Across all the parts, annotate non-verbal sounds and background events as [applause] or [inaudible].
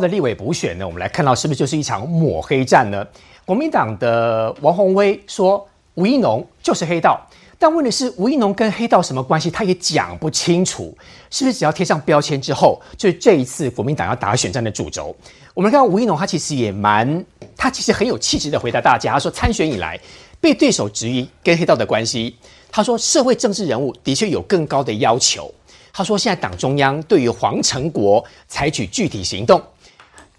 的立委补选呢，我们来看到是不是就是一场抹黑战呢？国民党的王宏威说吴一农就是黑道，但问题是吴一农跟黑道什么关系，他也讲不清楚，是不是只要贴上标签之后，就是这一次国民党要打选战的主轴？我们看到吴一农，他其实也蛮，他其实很有气质的回答大家，他说参选以来被对手质疑跟黑道的关系，他说社会政治人物的确有更高的要求，他说现在党中央对于黄成国采取具体行动。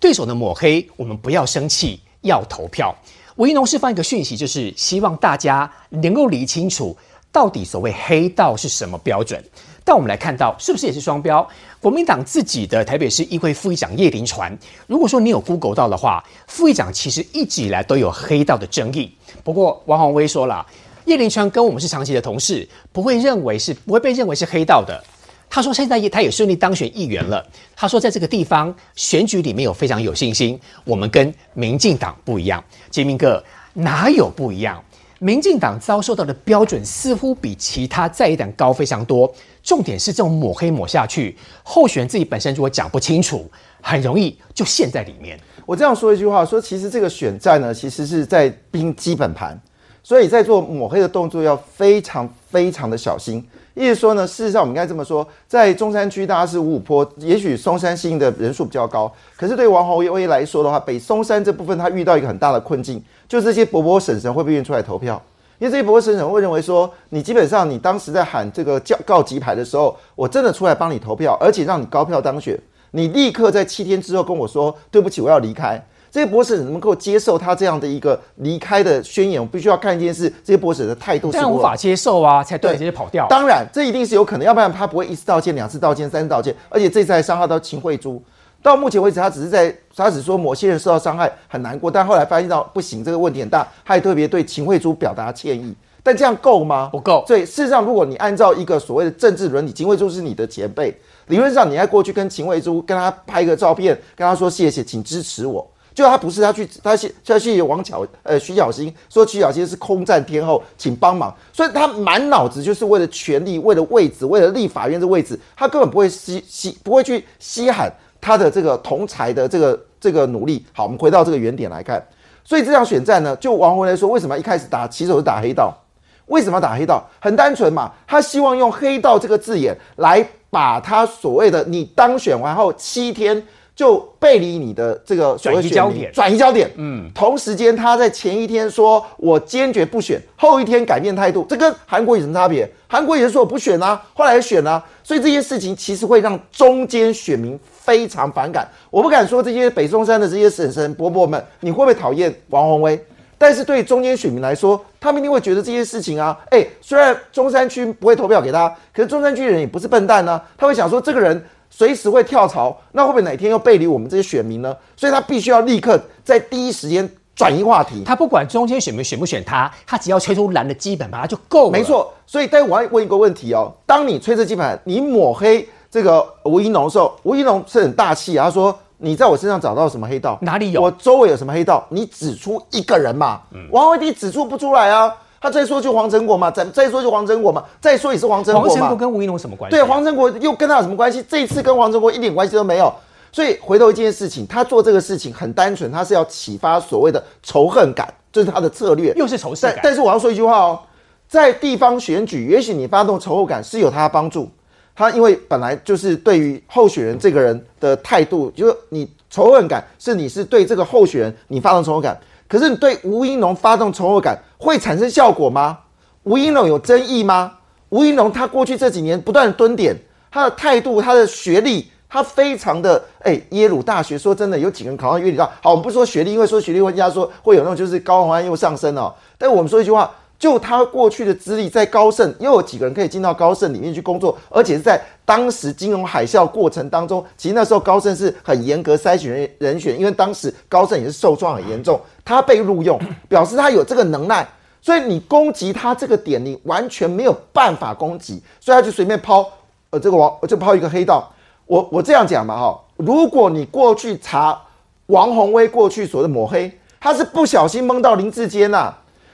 对手的抹黑，我们不要生气，要投票。吴一农释放一个讯息，就是希望大家能够理清楚，到底所谓黑道是什么标准。但我们来看到，是不是也是双标？国民党自己的台北市议会副议长叶林传，如果说你有 Google 到的话，副议长其实一直以来都有黑道的争议。不过王宏威说了，叶林传跟我们是长期的同事，不会认为是不会被认为是黑道的。他说：“现在也他也顺利当选议员了。他说，在这个地方选举里面有非常有信心。我们跟民进党不一样，杰明哥哪有不一样？民进党遭受到的标准似乎比其他在野党高非常多。重点是这种抹黑抹下去，候选自己本身如果讲不清楚，很容易就陷在里面。我这样说一句话：说其实这个选战呢，其实是在拼基本盘，所以在做抹黑的动作要非常非常的小心。”意思说呢，事实上我们应该这么说，在中山区大家是五五坡，也许松山新的人数比较高，可是对王宏威来说的话，北松山这部分他遇到一个很大的困境，就这些伯伯婶婶会不会愿意出来投票？因为这些伯伯婶婶会认为说，你基本上你当时在喊这个叫告急牌的时候，我真的出来帮你投票，而且让你高票当选，你立刻在七天之后跟我说对不起，我要离开。这些博士能够接受他这样的一个离开的宣言，我必须要看一件事：这些博士的态度是无法接受啊，才对直接跑掉。当然，这一定是有可能，要不然他不会一次道歉、两次道歉、三次道歉，而且这次还伤害到秦惠珠。到目前为止，他只是在他只说某些人受到伤害很难过，但后来发现到不行，这个问题很大，他也特别对秦惠珠表达歉意。但这样够吗？不够。所以事实上，如果你按照一个所谓的政治伦理，秦惠珠是你的前辈，理论上你要过去跟秦惠珠跟他拍个照片，跟他说谢谢，请支持我。就他不是他去，他去他去王巧呃徐小新说徐小新是空战天后，请帮忙，所以他满脑子就是为了权力，为了位置，为了立法院的位置，他根本不会稀稀不会去稀罕他的这个同才的这个这个努力。好，我们回到这个原点来看，所以这场选战呢，就王宏来说，为什么一开始打起手是打黑道？为什么打黑道？很单纯嘛，他希望用黑道这个字眼来把他所谓的你当选完后七天。就背离你的这个转移焦点，转移焦点。嗯，同时间他在前一天说我坚决不选，后一天改变态度，这跟韩国有什么差别？韩国也是说我不选啊，后来选啊，所以这些事情其实会让中间选民非常反感。我不敢说这些北中山的这些婶婶伯伯们，你会不会讨厌王宏威？但是对中间选民来说，他们一定会觉得这些事情啊，哎，虽然中山区不会投票给他，可是中山区人也不是笨蛋呢，他会想说这个人。随时会跳槽，那会不会哪天又背离我们这些选民呢？所以他必须要立刻在第一时间转移话题。他不管中间选民选不选他，他只要吹出蓝的基本盘就够了。没错，所以但我要问一个问题哦：当你吹这基本盘，你抹黑这个吴一农的时候，吴一农是很大气啊，他说你在我身上找到什么黑道？哪里有？我周围有什么黑道？你指出一个人嘛？王伟迪指出不出来啊？他再说就黄成国嘛，再再说就黄成国嘛，再说也是黄成国嘛。黄成国跟吴一农什么关系？对，黄成国又跟他有什么关系？这一次跟黄成国一点关系都没有。所以回头一件事情，他做这个事情很单纯，他是要启发所谓的仇恨感，这是他的策略。又是仇恨感。但是我要说一句话哦，在地方选举，也许你发动仇恨感是有他的帮助。他因为本来就是对于候选人这个人的态度，就是你仇恨感是你是对这个候选人你发动仇恨感。可是你对吴英龙发动仇恨感会产生效果吗？吴英龙有争议吗？吴英龙他过去这几年不断的蹲点，他的态度、他的学历，他非常的哎，耶鲁大学说真的有几个人考上耶鲁大？好，我们不说学历，因为说学历，人家说会有那种就是高红安又上升哦。但我们说一句话。就他过去的资历，在高盛又有几个人可以进到高盛里面去工作，而且是在当时金融海啸过程当中，其实那时候高盛是很严格筛选人人选，因为当时高盛也是受创很严重，[coughs] 他被录用，表示他有这个能耐，所以你攻击他这个点，你完全没有办法攻击，所以他就随便抛，呃，这个王就抛一个黑道，我我这样讲嘛哈，如果你过去查王宏威过去所谓的抹黑，他是不小心蒙到林志坚呐。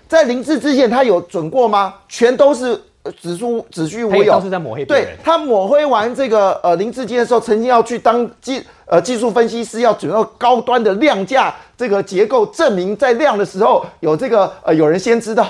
在林志之前，他有准过吗？全都是子虚子虚乌他也到有处。在抹黑对。他抹黑完这个呃林志坚的时候，曾经要去当技呃技术分析师，要准备高端的量价这个结构，证明在量的时候有这个呃有人先知道。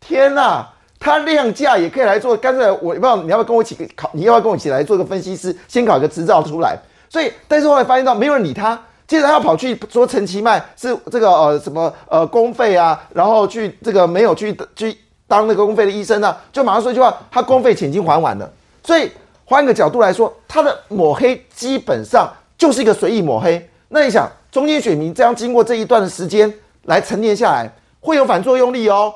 天呐，他量价也可以来做，干脆我不知道你要不要跟我一起考，你要不要跟我一起来做个分析师，先考一个执照出来。所以，但是后来发现到没有人理他，接着要跑去说陈其迈是这个呃什么呃公费啊，然后去这个没有去去当那个公费的医生啊，就马上说一句话，他公费钱已经还完了。所以换个角度来说，他的抹黑基本上就是一个随意抹黑。那你想，中间选民这样经过这一段的时间来沉淀下来，会有反作用力哦。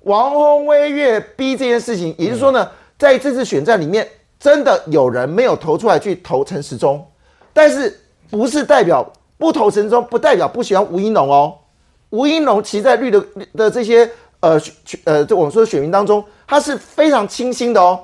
王宏威越逼这件事情，也就是说呢，在这次选战里面，真的有人没有投出来去投陈时中，但是不是代表不投陈时中，不代表不喜欢吴英龙哦。吴英龙其实在绿的的这些呃选呃，就我们说的选民当中，他是非常清新的哦。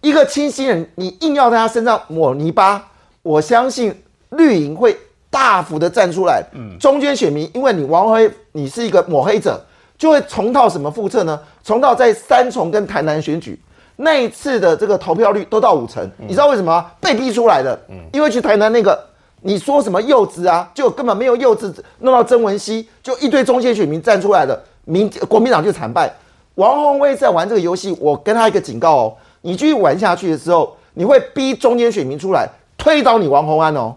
一个清新人，你硬要在他身上抹泥巴，我相信绿营会大幅的站出来。嗯，中间选民，因为你王辉，你是一个抹黑者，就会重蹈什么覆辙呢？重蹈在三重跟台南选举那一次的这个投票率都到五成，你知道为什么？被逼出来的。嗯，因为去台南那个。你说什么幼稚啊？就根本没有幼稚，弄到曾文熙，就一堆中间选民站出来了，民国民党就惨败。王宏威在玩这个游戏，我跟他一个警告哦，你继续玩下去的时候，你会逼中间选民出来推倒你王宏安哦。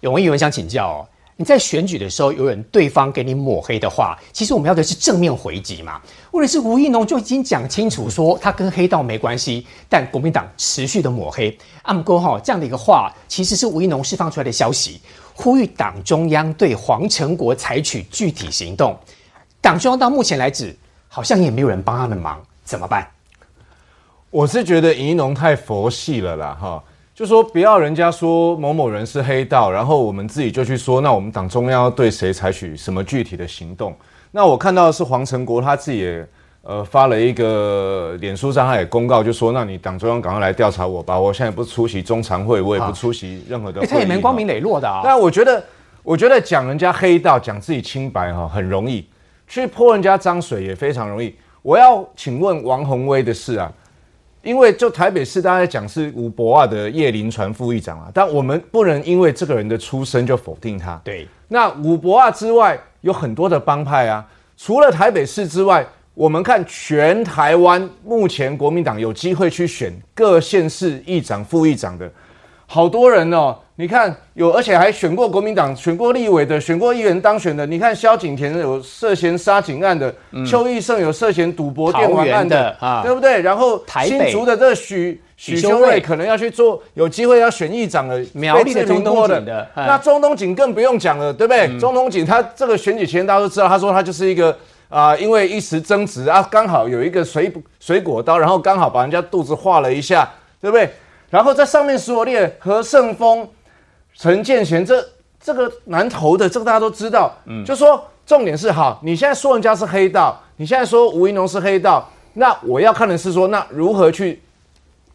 永文议员想请教哦，你在选举的时候，有人对方给你抹黑的话，其实我们要的是正面回击嘛。问题是吴益农就已经讲清楚说他跟黑道没关系，但国民党持续的抹黑。暗哥哈这样的一个话，其实是吴益农释放出来的消息，呼吁党中央对黄成国采取具体行动。党中央到目前来止，好像也没有人帮他的忙，怎么办？我是觉得宜农太佛系了啦，哈，就说不要人家说某某人是黑道，然后我们自己就去说，那我们党中央要对谁采取什么具体的行动？那我看到的是黄成国他自己也呃发了一个脸书上，他也公告就说，那你党中央赶快来调查我吧，我现在不出席中常会，我也不出席任何的会他也蛮光明磊落的啊。但我觉得，我觉得讲人家黑道，讲自己清白哈，很容易；去泼人家脏水也非常容易。我要请问王宏威的事啊，因为就台北市大家在讲是吴伯啊的叶林传副议长啊，但我们不能因为这个人的出身就否定他。对，那五伯啊之外有很多的帮派啊，除了台北市之外，我们看全台湾目前国民党有机会去选各县市议长、副议长的，好多人哦。你看有，而且还选过国民党、选过立委的、选过议员当选的。你看萧景田有涉嫌杀警案的，邱义胜有涉嫌赌博电玩案的啊对不对？然后新竹的这个许许许修睿可能要去做，有机会要选议长的，苗栗的被知名过中东锦的哎那中东锦更不用讲了，对不对？中东锦他这个选举前大家都知道，他说他就是一个啊、因为一时争执啊，刚好有一个水水果刀，然后刚好把人家肚子划了一下，对不对？然后在上面所列何胜峰、陈建贤，这这个难投的，这个大家都知道。嗯，就说重点是好，你现在说人家是黑道，你现在说吴一农是黑道，那我要看的是说，那如何去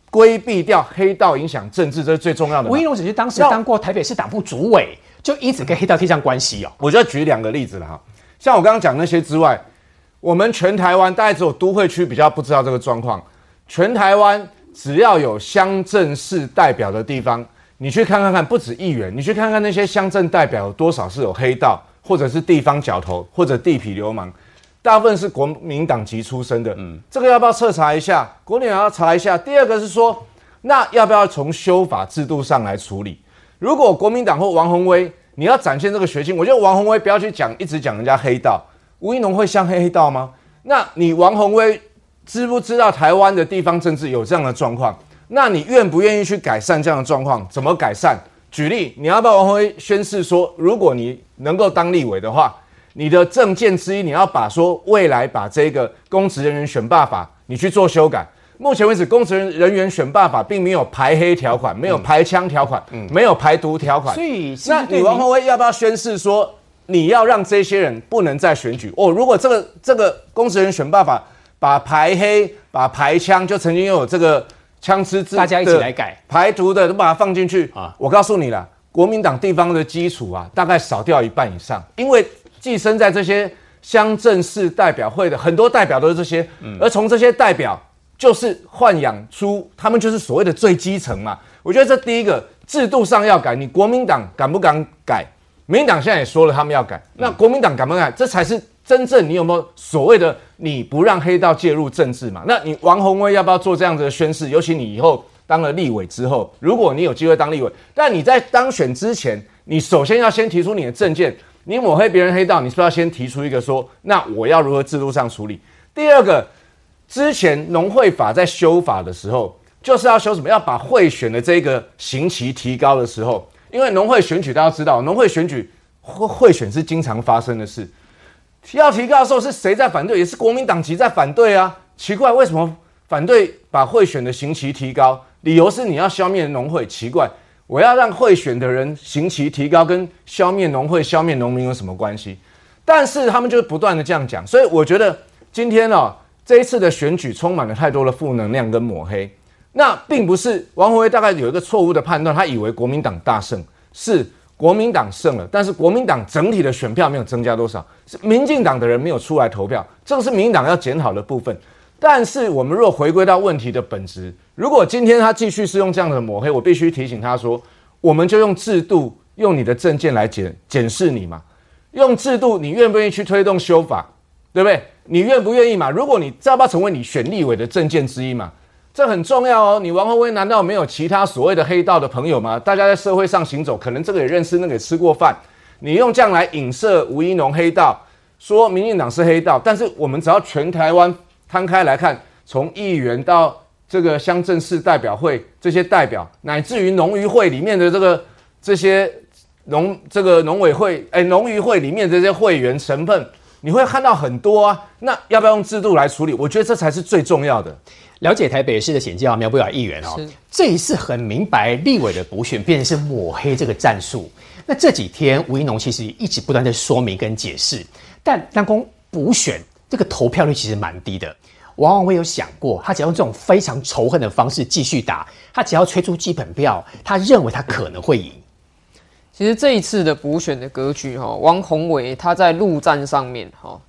规避掉黑道影响政治，这是最重要的嘛。吴一农只是当时要当过台北市党部主委，就因此跟黑道贴上关系哦。我就举两个例子了哈，像我刚刚讲那些之外，我们全台湾大概只有都会区比较不知道这个状况。全台湾只要有乡镇市代表的地方，你去看看看，不止议员，你去看看那些乡镇代表有多少是有黑道，或者是地方角头，或者地痞流氓，大部分是国民党籍出身的。嗯，这个要不要彻查一下？国民党要查一下。第二个是说，那要不要从修法制度上来处理？如果国民党或王宏威，你要展现这个决心，我觉得王宏威不要去讲，一直讲人家黑道，吴一农会像黑道吗？那你王宏威知不知道台湾的地方政治有这样的状况？那你愿不愿意去改善这样的状况？怎么改善？举例，你要不要王宏威宣誓说，如果你能够当立委的话，你的政见之一，你要把说未来把这个公职人员选罢法你去做修改。目前为止，公职人员选罢法并没有排黑条款，没有排枪条款，没有排毒条款。所以那你王宏威要不要宣誓说，你要让这些人不能再选举？哦，如果这个这个公职人员选罢法把排黑、把排枪，就曾经有这个枪支制，大家一起来改排毒的都把它放进去啊啊！我告诉你了，国民党地方的基础啊，大概少掉一半以上，因为寄生在这些乡镇市代表会的很多代表都是这些，而从这些代表就是豢养出他们就是所谓的最基层嘛。我觉得这第一个制度上要改，你国民党敢不敢改？民进党现在也说了，他们要改。那国民党敢不敢改？这才是真正你有没有所谓的你不让黑道介入政治嘛？那你王宏威要不要做这样子的宣誓？尤其你以后当了立委之后，如果你有机会当立委，但你在当选之前，你首先要先提出你的证件。你抹黑别人黑道，你是不是要先提出一个说，那我要如何制度上处理？第二个，之前农会法在修法的时候，就是要修什么？要把贿选的这个刑期提高的时候。因为农会选举，大家知道，农会选举会贿选是经常发生的事。要提高的时候，是谁在反对？也是国民党籍在反对啊！奇怪，为什么反对把贿选的刑期提高？理由是你要消灭农会。奇怪，我要让贿选的人刑期提高，跟消灭农会、消灭农民有什么关系？但是他们就不断的这样讲，所以我觉得今天哦，这一次的选举充满了太多的负能量跟抹黑。那并不是王宏威大概有一个错误的判断，他以为国民党大胜，是国民党胜了，但是国民党整体的选票没有增加多少，是民进党的人没有出来投票，这个是民党要检讨的部分。但是我们若回归到问题的本质，如果今天他继续是用这样的抹黑，我必须提醒他说，我们就用制度，用你的证件来检检视你嘛，用制度，你愿不愿意去推动修法，对不对？你愿不愿意嘛？如果你要不要成为你选立委的证件之一嘛？这很重要哦！你王宏威难道没有其他所谓的黑道的朋友吗？大家在社会上行走，可能这个也认识，那个也吃过饭。你用这样来影射吴一农黑道，说民进党是黑道，但是我们只要全台湾摊开来看，从议员到这个乡镇市代表会这些代表，乃至于农渔会里面的这个这些农这个农委会，哎，农渔会里面这些会员成分，你会看到很多啊。那要不要用制度来处理？我觉得这才是最重要的。了解台北市的显教苗不雅议员哦，这一次很明白立委的补选变成是抹黑这个战术。那这几天吴一农其实一直不断在说明跟解释，但当公补选这个投票率其实蛮低的。往往会有想过，他只要用这种非常仇恨的方式继续打，他只要吹出基本票，他认为他可能会赢。其实这一次的补选的格局哈，王宏伟他在陆战上面哈。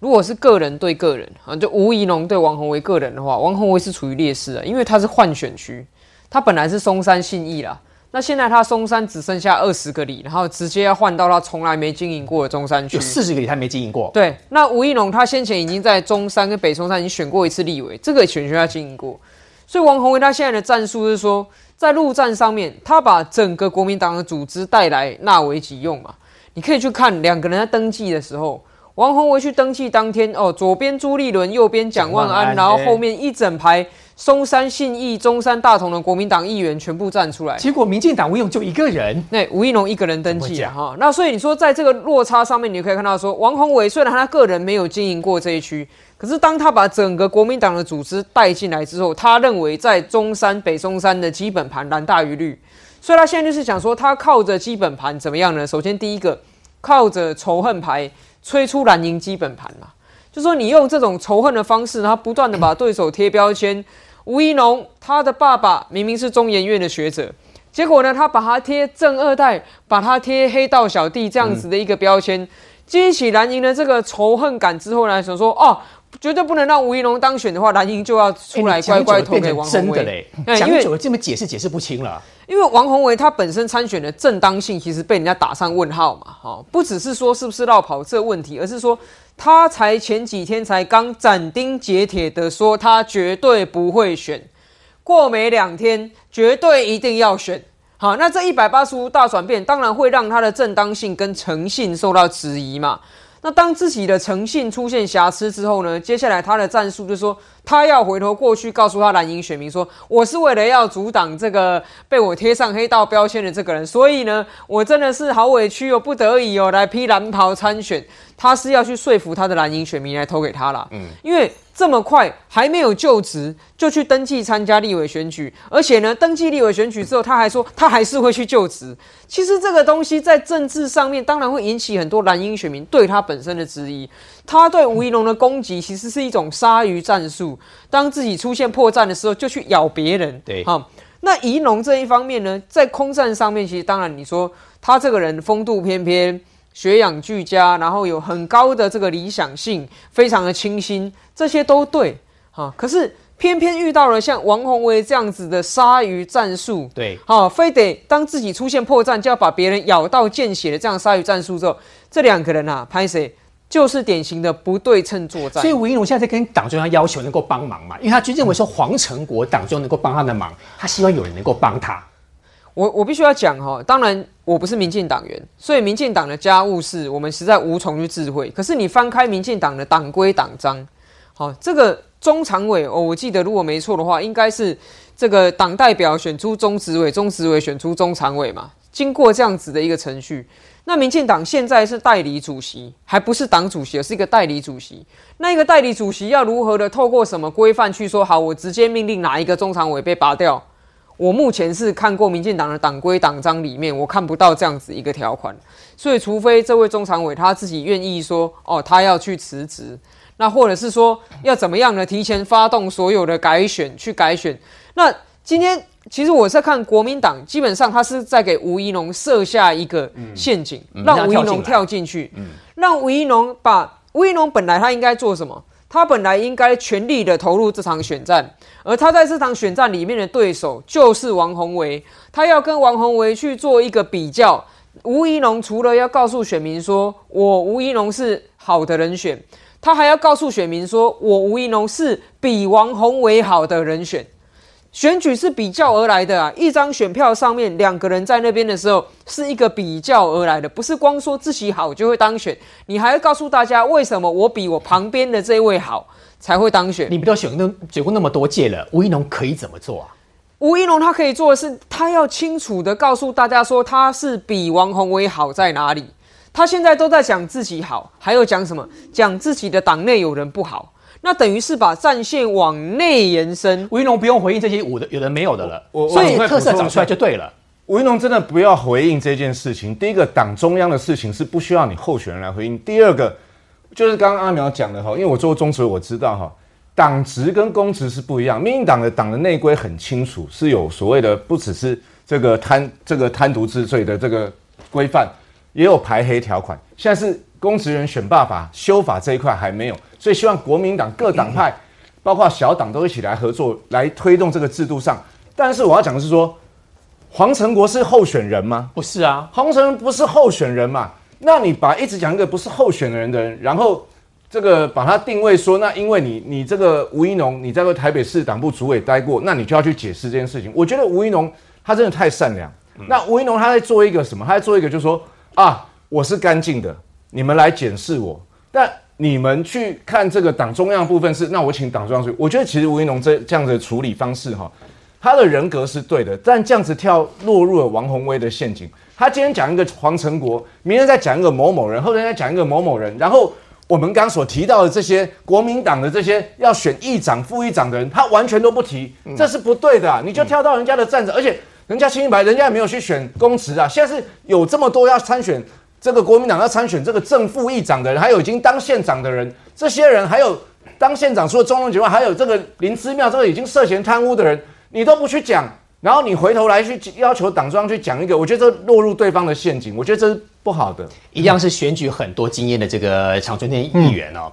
如果是个人对个人啊，就吴怡农对王宏维个人的话，王宏维是处于劣势的，因为他是换选区，他本来是松山信义啦，那现在他松山只剩下二十个里，然后直接要换到他从来没经营过的中山区，有四十个里他没经营过。对，那吴怡农他先前已经在中山跟北松山已经选过一次立委，这个选区他经营过，所以王宏维他现在的战术是说，在陆战上面，他把整个国民党的组织带来纳为己用嘛，你可以去看两个人在登记的时候。王宏维去登记当天，哦，左边朱立伦，右边蒋万安，然后后面一整排松山信义、中山大同的国民党议员全部站出来。结果民进党吴勇就一个人，那吴一农一个人登记啊，哈。那所以你说在这个落差上面，你可以看到说，王宏伟虽然他个人没有经营过这一区，可是当他把整个国民党的组织带进来之后，他认为在中山、北中山的基本盘蓝大于绿，所以他现在就是想说，他靠着基本盘怎么样呢？首先第一个，靠着仇恨牌。吹出蓝营基本盘嘛，就说你用这种仇恨的方式，然后不断的把对手贴标签。吴一农他的爸爸明明是中研院的学者，结果呢，他把他贴正二代，把他贴黑道小弟这样子的一个标签，激起蓝营的这个仇恨感之后呢，想说哦，绝对不能让吴一农当选的话，蓝营就要出来乖乖投给王宏伟。真的嘞，讲久了这么解释解释不清了。因为王宏维他本身参选的正当性其实被人家打上问号嘛，哈，不只是说是不是绕跑这问题，而是说他才前几天才刚斩钉截铁的说他绝对不会选，过没两天绝对一定要选，好，那这一百八十度大转变，当然会让他的正当性跟诚信受到质疑嘛。那当自己的诚信出现瑕疵之后呢？接下来他的战术就是说，他要回头过去告诉他蓝营选民说，我是为了要阻挡这个被我贴上黑道标签的这个人，所以呢，我真的是好委屈哦，不得已哦，来披蓝袍参选。他是要去说服他的蓝营选民来投给他啦，嗯，因为。这么快还没有就职就去登记参加立委选举，而且呢，登记立委选举之后，他还说他还是会去就职。其实这个东西在政治上面当然会引起很多蓝营选民对他本身的质疑。他对吴怡农的攻击其实是一种鲨鱼战术，当自己出现破绽的时候就去咬别人。对，好，那怡农这一方面呢，在空战上面，其实当然你说他这个人风度翩翩。学养俱佳，然后有很高的这个理想性，非常的清新，这些都对，哈。可是偏偏遇到了像王宏威这样子的鲨鱼战术，对，好，非得当自己出现破绽，就要把别人咬到见血的这样鲨鱼战术之后，这两个人啊，拍谁就是典型的不对称作战。所以吴一龙现在在跟党中央要求能够帮忙嘛，因为他就认为说黄成国党中央能够帮他的忙，他希望有人能够帮他。我我必须要讲哈，当然我不是民进党员，所以民进党的家务事我们实在无从去智慧。可是你翻开民进党的党规党章，好，这个中常委哦，我记得如果没错的话，应该是这个党代表选出中执委，中执委选出中常委嘛，经过这样子的一个程序。那民进党现在是代理主席，还不是党主席，而是一个代理主席。那一个代理主席要如何的透过什么规范去说好，我直接命令哪一个中常委被拔掉？我目前是看过民进党的党规党章里面，我看不到这样子一个条款，所以除非这位中常委他自己愿意说，哦，他要去辞职，那或者是说要怎么样呢？提前发动所有的改选去改选。那今天其实我在看国民党，基本上他是在给吴怡农设下一个陷阱，让吴怡农跳进去，让吴怡农把吴怡农本来他应该做什么？他本来应该全力的投入这场选战，而他在这场选战里面的对手就是王宏维，他要跟王宏维去做一个比较。吴怡农除了要告诉选民说我吴怡农是好的人选，他还要告诉选民说我吴怡农是比王宏维好的人选。选举是比较而来的啊，一张选票上面两个人在那边的时候，是一个比较而来的，不是光说自己好就会当选，你还要告诉大家为什么我比我旁边的这位好才会当选。你不都选那选过那么多届了，吴一农可以怎么做啊？吴一农他可以做的是，他要清楚的告诉大家说他是比王宏威好在哪里。他现在都在讲自己好，还有讲什么？讲自己的党内有人不好。那等于是把战线往内延伸。吴一农不用回应这些有的有的没有的了，我所以特色找出来就对了。吴一农真的不要回应这件事情。第一个，党中央的事情是不需要你候选人来回应。第二个，就是刚刚阿苗讲的哈，因为我做过中职，我知道哈，党职跟公职是不一样。民进党的党的内规很清楚，是有所谓的，不只是这个贪这个贪渎治罪的这个规范，也有排黑条款。现在是公职人选罢法修法这一块还没有，所以希望国民党各党派，[laughs] 包括小党都一起来合作，来推动这个制度上。但是我要讲的是说，黄成国是候选人吗？不是啊，黄成不是候选人嘛？那你把一直讲一个不是候选人的人，然后这个把他定位说，那因为你你这个吴一农，你在过台北市党部主委待过，那你就要去解释这件事情。我觉得吴一农他真的太善良。那吴一农他在做一个什么？他在做一个就是说啊，我是干净的，你们来检视我。但你们去看这个党中央部分是，那我请党中央去。我觉得其实吴一农这这样的处理方式哈。他的人格是对的，但这样子跳落入了王宏威的陷阱。他今天讲一个黄成国，明天再讲一个某某人，后天再讲一个某某人，然后我们刚所提到的这些国民党的这些要选议长、副议长的人，他完全都不提，这是不对的、啊。你就跳到人家的站着，而且人家清一白，人家也没有去选公职啊。现在是有这么多要参选这个国民党要参选这个正副议长的人，还有已经当县长的人，这些人还有当县长除了中龙以外，还有这个林之妙这个已经涉嫌贪污的人。你都不去讲，然后你回头来去要求党中央去讲一个，我觉得这落入对方的陷阱，我觉得这是不好的。一样是选举很多经验的这个长春天议员哦。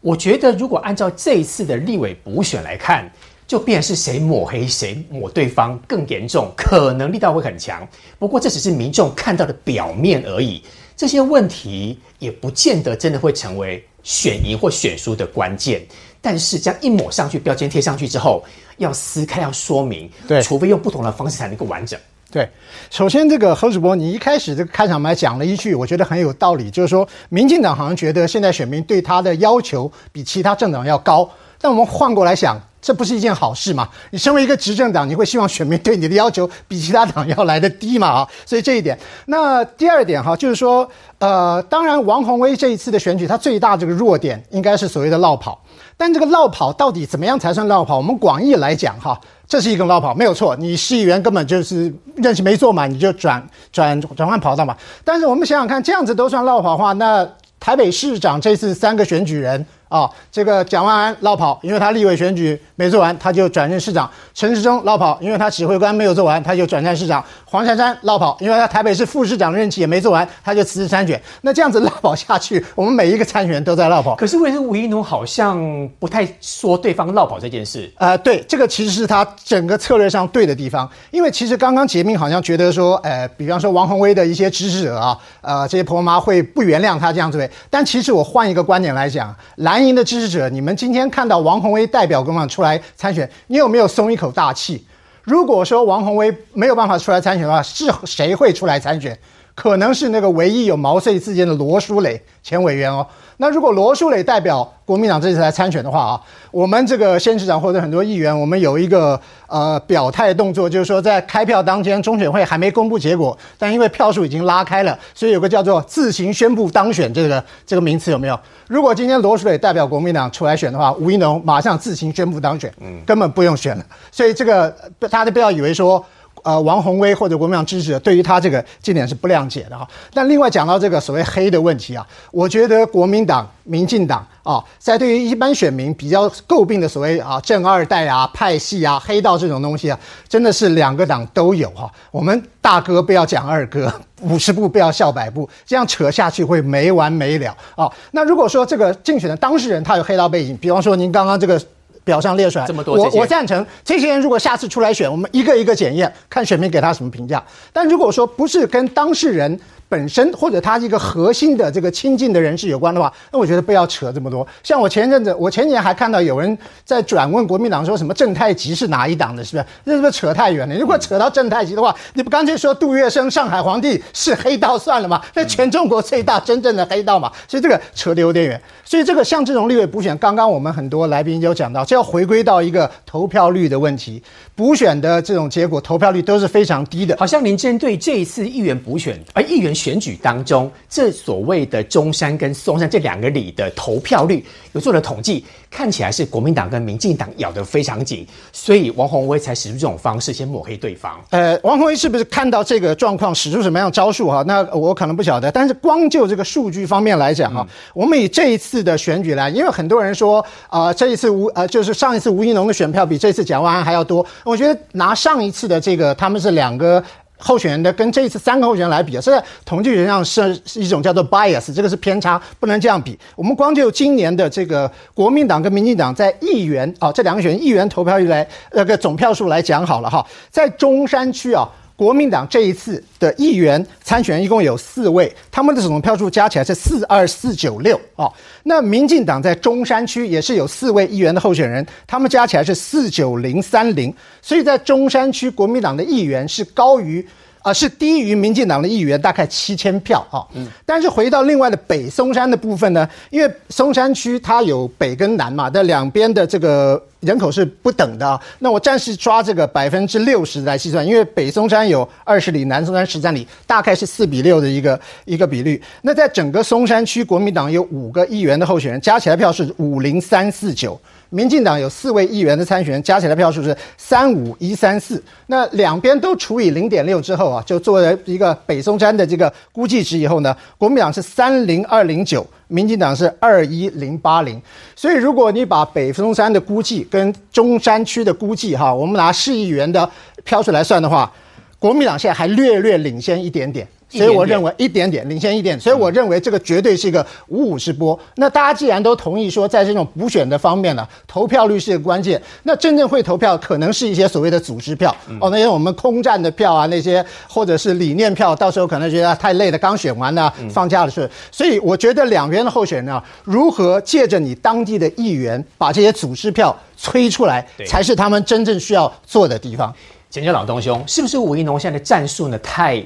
我觉得如果按照这一次的立委补选来看，就变是谁抹黑谁抹对方更严重，可能力道会很强。不过这只是民众看到的表面而已，这些问题也不见得真的会成为选赢或选输的关键。但是这样一抹上去，标签贴上去之后，要撕开，要说明，对除非用不同的方式才能够完整。对，首先这个何主播，你一开始这个开场白讲了一句，我觉得很有道理，就是说，民进党好像觉得现在选民对他的要求比其他政党要高，但我们换过来想，这不是一件好事嘛？你身为一个执政党，你会希望选民对你的要求比其他党要来的低嘛？啊，所以这一点。那第二点哈，就是说，呃，当然王宏威这一次的选举，他最大这个弱点应该是所谓的绕跑。但这个绕跑到底怎么样才算绕跑？我们广义来讲哈，这是一个绕跑，没有错。你市议员根本就是任期没做满，你就转转转换跑道嘛。但是我们想想看，这样子都算绕跑的话，那台北市长这次三个选举人啊，这个蒋万安落跑，因为他立委选举没做完，他就转任市长；陈时中落跑，因为他指挥官没有做完，他就转战市长；黄珊珊落跑，因为他台北市副市长任期也没做完，他就辞职参选。那这样子落跑下去，我们每一个参选人都在落跑。可是为什么吴怡农好像不太说对方落跑这件事？呃，对，这个其实是他整个策略上对的地方，因为其实刚刚杰明好像觉得说，呃，比方说王宏威的一些支持者啊，呃，这些婆妈会不原谅他这样子，但其实我换一个观点来讲，蓝营的支持者，你们今天看到王宏威代表公党出来参选，你有没有松一口大气？如果说王宏威没有办法出来参选的话，是谁会出来参选？可能是那个唯一有毛遂自荐的罗书磊前委员哦。那如果罗书磊代表国民党这次来参选的话啊，我们这个县市长或者很多议员，我们有一个呃表态动作，就是说在开票当天，中选会还没公布结果，但因为票数已经拉开了，所以有个叫做自行宣布当选这个这个名词有没有？如果今天罗书磊代表国民党出来选的话，吴怡农马上自行宣布当选，嗯，根本不用选了。所以这个大家不要以为说。呃，王宏威或者国民党支持者对于他这个这点是不谅解的哈。但另外讲到这个所谓黑的问题啊，我觉得国民党、民进党啊，在对于一般选民比较诟病的所谓啊正二代啊、派系啊、黑道这种东西啊，真的是两个党都有哈。我们大哥不要讲二哥，五十步不要笑百步，这样扯下去会没完没了啊。那如果说这个竞选的当事人他有黑道背景，比方说您刚刚这个。表上列出来这么多，我我赞成这些人如果下次出来选，我们一个一个检验，看选民给他什么评价。但如果说不是跟当事人。本身或者他一个核心的这个亲近的人士有关的话，那我觉得不要扯这么多。像我前阵子，我前年还看到有人在转问国民党说什么正太极是哪一党的，是不是？那是不是扯太远了？如果扯到正太极的话，你不干脆说杜月笙上海皇帝是黑道算了吗？那全中国最大真正的黑道嘛。所以这个扯得有点远。所以这个像这种立委补选，刚刚我们很多来宾有讲到，这要回归到一个投票率的问题。补选的这种结果，投票率都是非常低的。好像您针对这一次议员补选，而议员选举当中，这所谓的中山跟松山这两个里的投票率有做了统计，看起来是国民党跟民进党咬得非常紧，所以王宏威才使出这种方式先抹黑对方。呃，王宏威是不是看到这个状况使出什么样招数哈？那我可能不晓得，但是光就这个数据方面来讲哈，我们以这一次的选举来，因为很多人说啊，这一次吴呃就是上一次吴怡农的选票比这次蒋万安还要多。我觉得拿上一次的这个，他们是两个候选人的，跟这一次三个候选人来比啊，是在统计学上是一种叫做 bias，这个是偏差，不能这样比。我们光就今年的这个国民党跟民进党在议员啊这两个选议员投票以来那个总票数来讲好了哈，在中山区啊。国民党这一次的议员参选一共有四位，他们的总票数加起来是四二四九六哦。那民进党在中山区也是有四位议员的候选人，他们加起来是四九零三零，所以在中山区国民党的议员是高于。啊，是低于民进党的议员大概七千票啊。嗯，但是回到另外的北松山的部分呢，因为松山区它有北跟南嘛，但两边的这个人口是不等的啊。那我暂时抓这个百分之六十来计算，因为北松山有二十里，南松山十三里，大概是四比六的一个一个比率。那在整个松山区，国民党有五个议员的候选人，加起来票是五零三四九。民进党有四位议员的参选，加起来票数是三五一三四。那两边都除以零点六之后啊，就作为一个北松山的这个估计值以后呢，国民党是三零二零九，民进党是二一零八零。所以如果你把北松山的估计跟中山区的估计哈，我们拿市议员的票数来算的话，国民党现在还略略领先一点点。所以我认为一点点领先一点，所以我认为这个绝对是一个五五之波。那大家既然都同意说，在这种补选的方面呢，投票率是一个关键。那真正会投票，可能是一些所谓的组织票哦，那些我们空战的票啊，那些或者是理念票，到时候可能觉得太累了，刚选完呢，放假的时候。所以我觉得两边的候选人啊，如何借着你当地的议员，把这些组织票催出来，才是他们真正需要做的地方。简简老东兄，是不是吴一农现在的战术呢？太？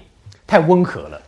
太温和了，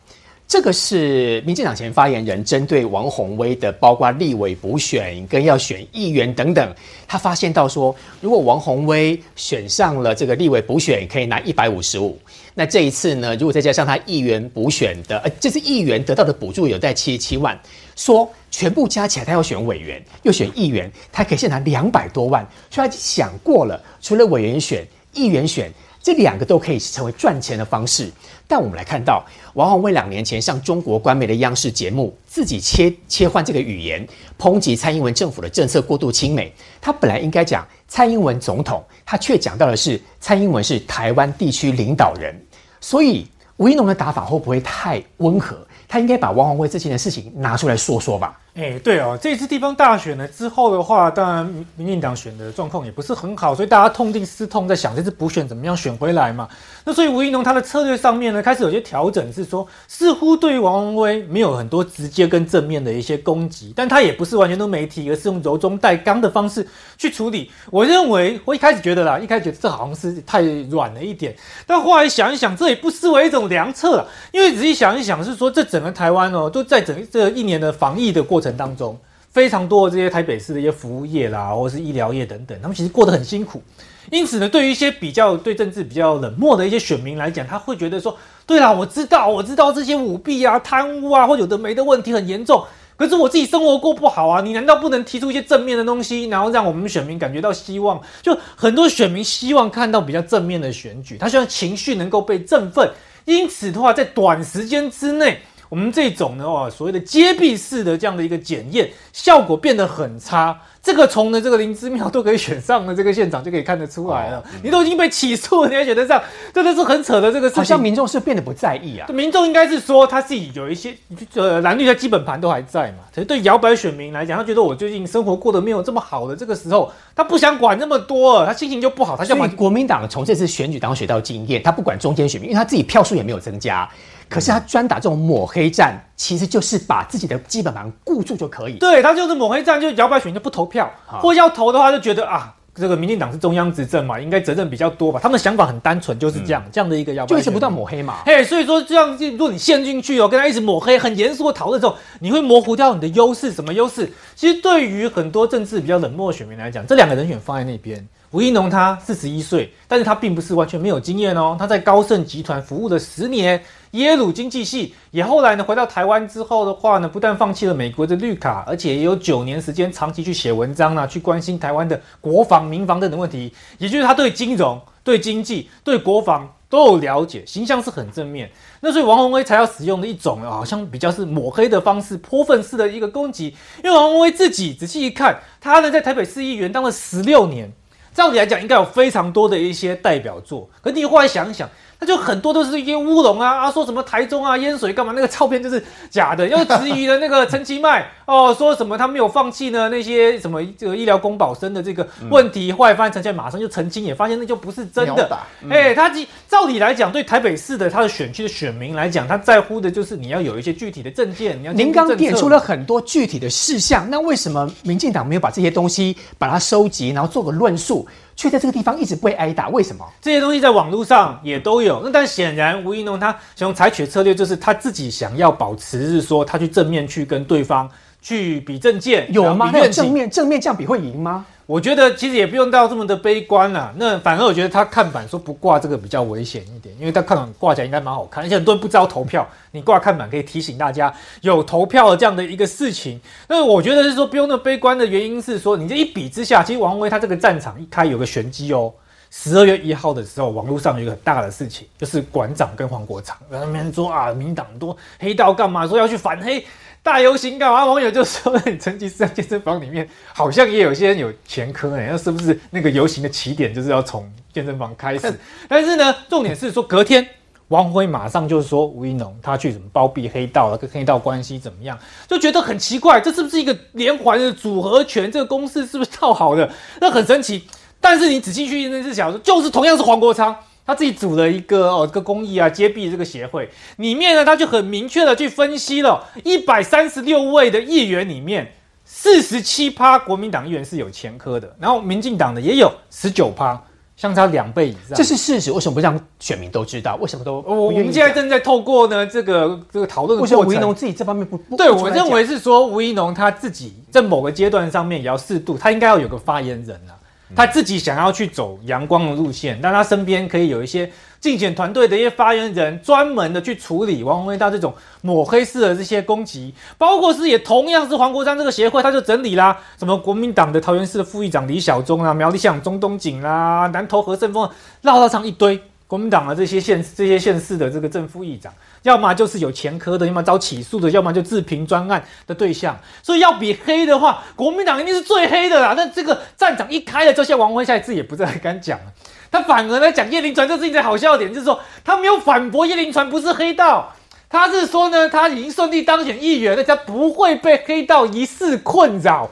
这个是民进党前发言人针对王宏威的，包括立委补选跟要选议员等等，他发现到说，如果王宏威选上了这个立委补选，可以拿一百五十五，那这一次呢，如果再加上他议员补选的，呃，这次议员得到的补助有在七十七万，说全部加起来他要选委员又选议员，他可以先拿两百多万，所以他想过了，除了委员选、议员选。这两个都可以成为赚钱的方式。但我们来看到，王宏威两年前上中国官媒的央视节目，自己切切换这个语言，抨击蔡英文政府的政策过度亲美。他本来应该讲蔡英文总统，他却讲到的是蔡英文是台湾地区领导人。所以吴一农的打法会不会太温和？他应该把王宏威之前的事情拿出来说说吧。哎，对哦，这次地方大选呢之后的话，当然民民进党选的状况也不是很好，所以大家痛定思痛，在想这次补选怎么样选回来嘛。那所以吴一农他的策略上面呢，开始有些调整，是说似乎对于王文威没有很多直接跟正面的一些攻击，但他也不是完全都没提，而是用柔中带刚的方式去处理。我认为我一开始觉得啦，一开始觉得这好像是太软了一点，但后来想一想，这也不失为一种良策了，因为仔细想一想，是说这整个台湾哦，都在整这一年的防疫的过程程当中，非常多的这些台北市的一些服务业啦，或者是医疗业等等，他们其实过得很辛苦。因此呢，对于一些比较对政治比较冷漠的一些选民来讲，他会觉得说：对啦，我知道，我知道这些舞弊啊、贪污啊，或有的没的问题很严重。可是我自己生活过不好啊，你难道不能提出一些正面的东西，然后让我们选民感觉到希望？就很多选民希望看到比较正面的选举，他希望情绪能够被振奋。因此的话，在短时间之内。我们这种呢，哦，所谓的揭蔽式的这样的一个检验效果变得很差。这个从呢这个灵芝庙都可以选上的这个现场就可以看得出来了。你都已经被起诉了，你还选得上，真的是很扯的这个事情。好像民众是变得不在意啊。民众应该是说他自己有一些呃蓝绿的基本盘都还在嘛。可是对摇摆选民来讲，他觉得我最近生活过得没有这么好的这个时候，他不想管那么多，他心情就不好。他所以国民党从这次选举当中学到经验，他不管中间选民，因为他自己票数也没有增加。可是他专打这种抹黑战，其实就是把自己的基本盘固住就可以。对他就是抹黑战，就是摇摆选民就不投票，或要投的话就觉得啊，这个民进党是中央执政嘛，应该责任比较多吧。他们想法很单纯，就是这样这样的一个摇摆，就一直不断抹黑嘛。嘿，所以说这样，如果你陷进去哦，跟他一直抹黑，很严肃的讨论之后，你会模糊掉你的优势。什么优势？其实对于很多政治比较冷漠的选民来讲，这两个人选放在那边。吴一农他四十一岁，但是他并不是完全没有经验哦。他在高盛集团服务了十年，耶鲁经济系，也后来呢回到台湾之后的话呢，不但放弃了美国的绿卡，而且也有九年时间长期去写文章啊，去关心台湾的国防、民防等等问题。也就是他对金融、对经济、对国防都有了解，形象是很正面。那所以王宏威才要使用的一种好像比较是抹黑的方式，泼粪式的一个攻击。因为王宏威自己仔细一看，他呢在台北市议员当了十六年。照理来讲，应该有非常多的一些代表作。可你后来想一想。那就很多都是一些乌龙啊啊，说什么台中啊淹水干嘛？那个照片就是假的，又 [laughs] 质疑了那个陈其迈哦，说什么他没有放弃呢？那些什么这个医疗公保生的这个问题，后来发现陈其迈马上就澄清，也发现那就不是真的。哎，他照理来讲，对台北市的他的选区的选民来讲，他在乎的就是你要有一些具体的证件。你要您刚点出了很多具体的事项，那为什么民进党没有把这些东西把它收集，然后做个论述？却在这个地方一直被挨打，为什么？这些东西在网络上也都有。那但显然吴一农他想采取的策略，就是他自己想要保持，是说他去正面去跟对方去比证件，有吗？有正面正面这样比会赢吗？我觉得其实也不用到这么的悲观了。那反而我觉得他看板说不挂这个比较危险一点，因为他看板挂起来应该蛮好看，而且很多人不知道投票，你挂看板可以提醒大家有投票的这样的一个事情。那我觉得是说不用那么悲观的原因是说，你这一比之下，其实王威他这个战场一开有个玄机哦。十二月一号的时候，网络上有一个很大的事情，就是馆长跟黄国昌在那边说啊，民党多黑道干嘛？说要去反黑。大游行干嘛？网友就说：“你成吉思汗健身房里面好像也有些人有前科呢，那是不是那个游行的起点就是要从健身房开始？” [laughs] 但是呢，重点是说隔天王辉马上就说吴一农他去什么包庇黑道了，跟黑道关系怎么样，就觉得很奇怪，这是不是一个连环的组合拳？这个公式是不是套好的？那很神奇。但是你仔细去验证是小说，就是同样是黄国昌。他自己组了一个哦，这个公益啊揭弊这个协会里面呢，他就很明确的去分析了，一百三十六位的议员里面，四十七趴国民党议员是有前科的，然后民进党的也有十九趴，相差两倍以上。这是事实，为什么不让选民都知道？为什么都我我们现在正在透过呢这个这个讨论的过程。吴一农自己这方面不对我认为是说吴一农他自己在某个阶段上面也要适度，他应该要有个发言人啊。他自己想要去走阳光的路线，但他身边可以有一些竞选团队的一些发言人，专门的去处理王宏威他这种抹黑式的这些攻击，包括是也同样是黄国昌这个协会，他就整理啦，什么国民党的桃园市的副议长李小忠啊，苗栗县中东锦啦，南投何胜峰，绕到上一堆国民党的这些县这些县市的这个正副议长，要么就是有前科的，要么遭起诉的，要么就自评专案的对象。所以要比黑的话，国民党一定是最黑的啦。那这个战场一开了，这些王辉下次也不再敢讲了。他反而呢讲叶林传这事情的好笑点，就是说他没有反驳叶林传不是黑道，他是说呢他已经顺利当选议员了，他不会被黑道一事困扰。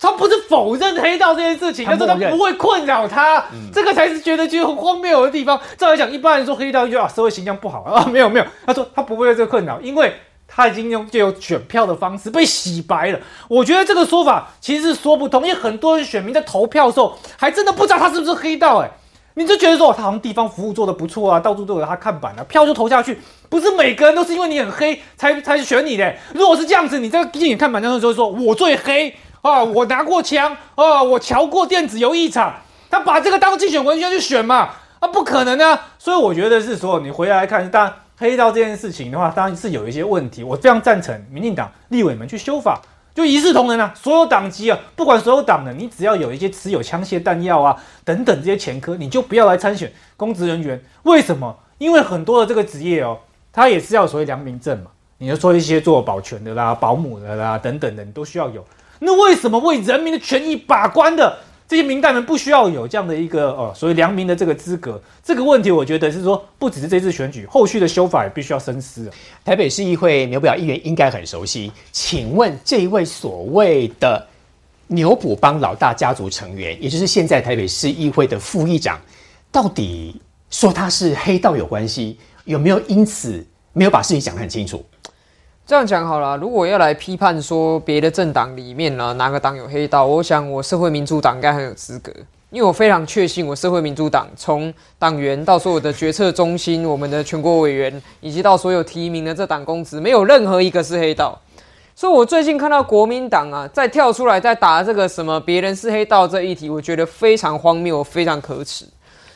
他不是否认黑道这件事情，但是他不会困扰他，这个才是觉得就很荒谬的地方。照来讲，一般人说黑道就啊社会形象不好啊，[laughs] 没有没有，他说他不会有这个困扰，因为他已经用就有选票的方式被洗白了。我觉得这个说法其实是说不通，因为很多人选民在投票的时候还真的不知道他是不是黑道，哎，你就觉得说他好像地方服务做的不错啊，到处都有他看板啊，票就投下去，不是每个人都是因为你很黑才才选你的。如果是这样子，你在电影看板上就会说我最黑。啊！我拿过枪啊！我瞧过电子游艺场，他把这个当竞选文宣去选嘛？啊，不可能啊！所以我觉得是说，你回来看，当然黑道这件事情的话，当然是有一些问题。我非常赞成民进党立委们去修法，就一视同仁啊！所有党籍啊，不管所有党的，你只要有一些持有枪械弹药啊等等这些前科，你就不要来参选公职人员。为什么？因为很多的这个职业哦，他也是要所谓良民证嘛。你就说一些做保全的啦、保姆的啦等等的，你都需要有。那为什么为人民的权益把关的这些民代们不需要有这样的一个哦，所谓良民的这个资格？这个问题，我觉得是说，不只是这次选举，后续的修法也必须要深思。台北市议会牛表议员应该很熟悉，请问这一位所谓的牛埔帮老大家族成员，也就是现在台北市议会的副议长，到底说他是黑道有关系，有没有因此没有把事情讲得很清楚？这样讲好了，如果要来批判说别的政党里面呢，哪个党有黑道，我想我社会民主党应该很有资格，因为我非常确信，我社会民主党从党员到所有的决策中心，我们的全国委员，以及到所有提名的这党公职，没有任何一个是黑道。所以我最近看到国民党啊，在跳出来在打这个什么别人是黑道这一题，我觉得非常荒谬，非常可耻。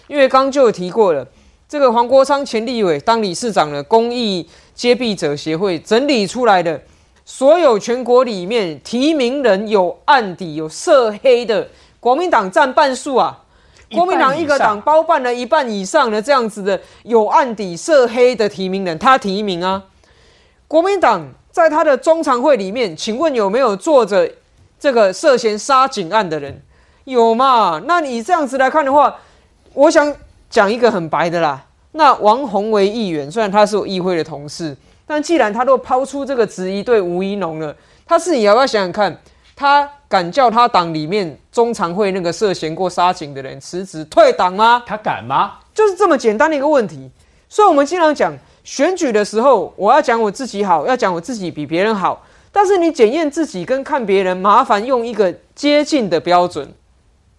因为刚就有提过了，这个黄国昌前立委当理事长的公益。揭弊者协会整理出来的所有全国里面提名人有案底、有涉黑的，国民党占半数啊！国民党一个党包办了一半以上的这样子的有案底、涉黑的提名人，他提名啊！国民党在他的中常会里面，请问有没有坐着这个涉嫌杀警案的人？有嘛？那你这样子来看的话，我想讲一个很白的啦。那王宏为议员虽然他是我议会的同事，但既然他都抛出这个质疑对吴一农了，他自己要不要想想看？他敢叫他党里面中常会那个涉嫌过杀警的人辞职退党吗？他敢吗？就是这么简单的一个问题。所以，我们经常讲选举的时候，我要讲我自己好，要讲我自己比别人好。但是你检验自己跟看别人，麻烦用一个接近的标准。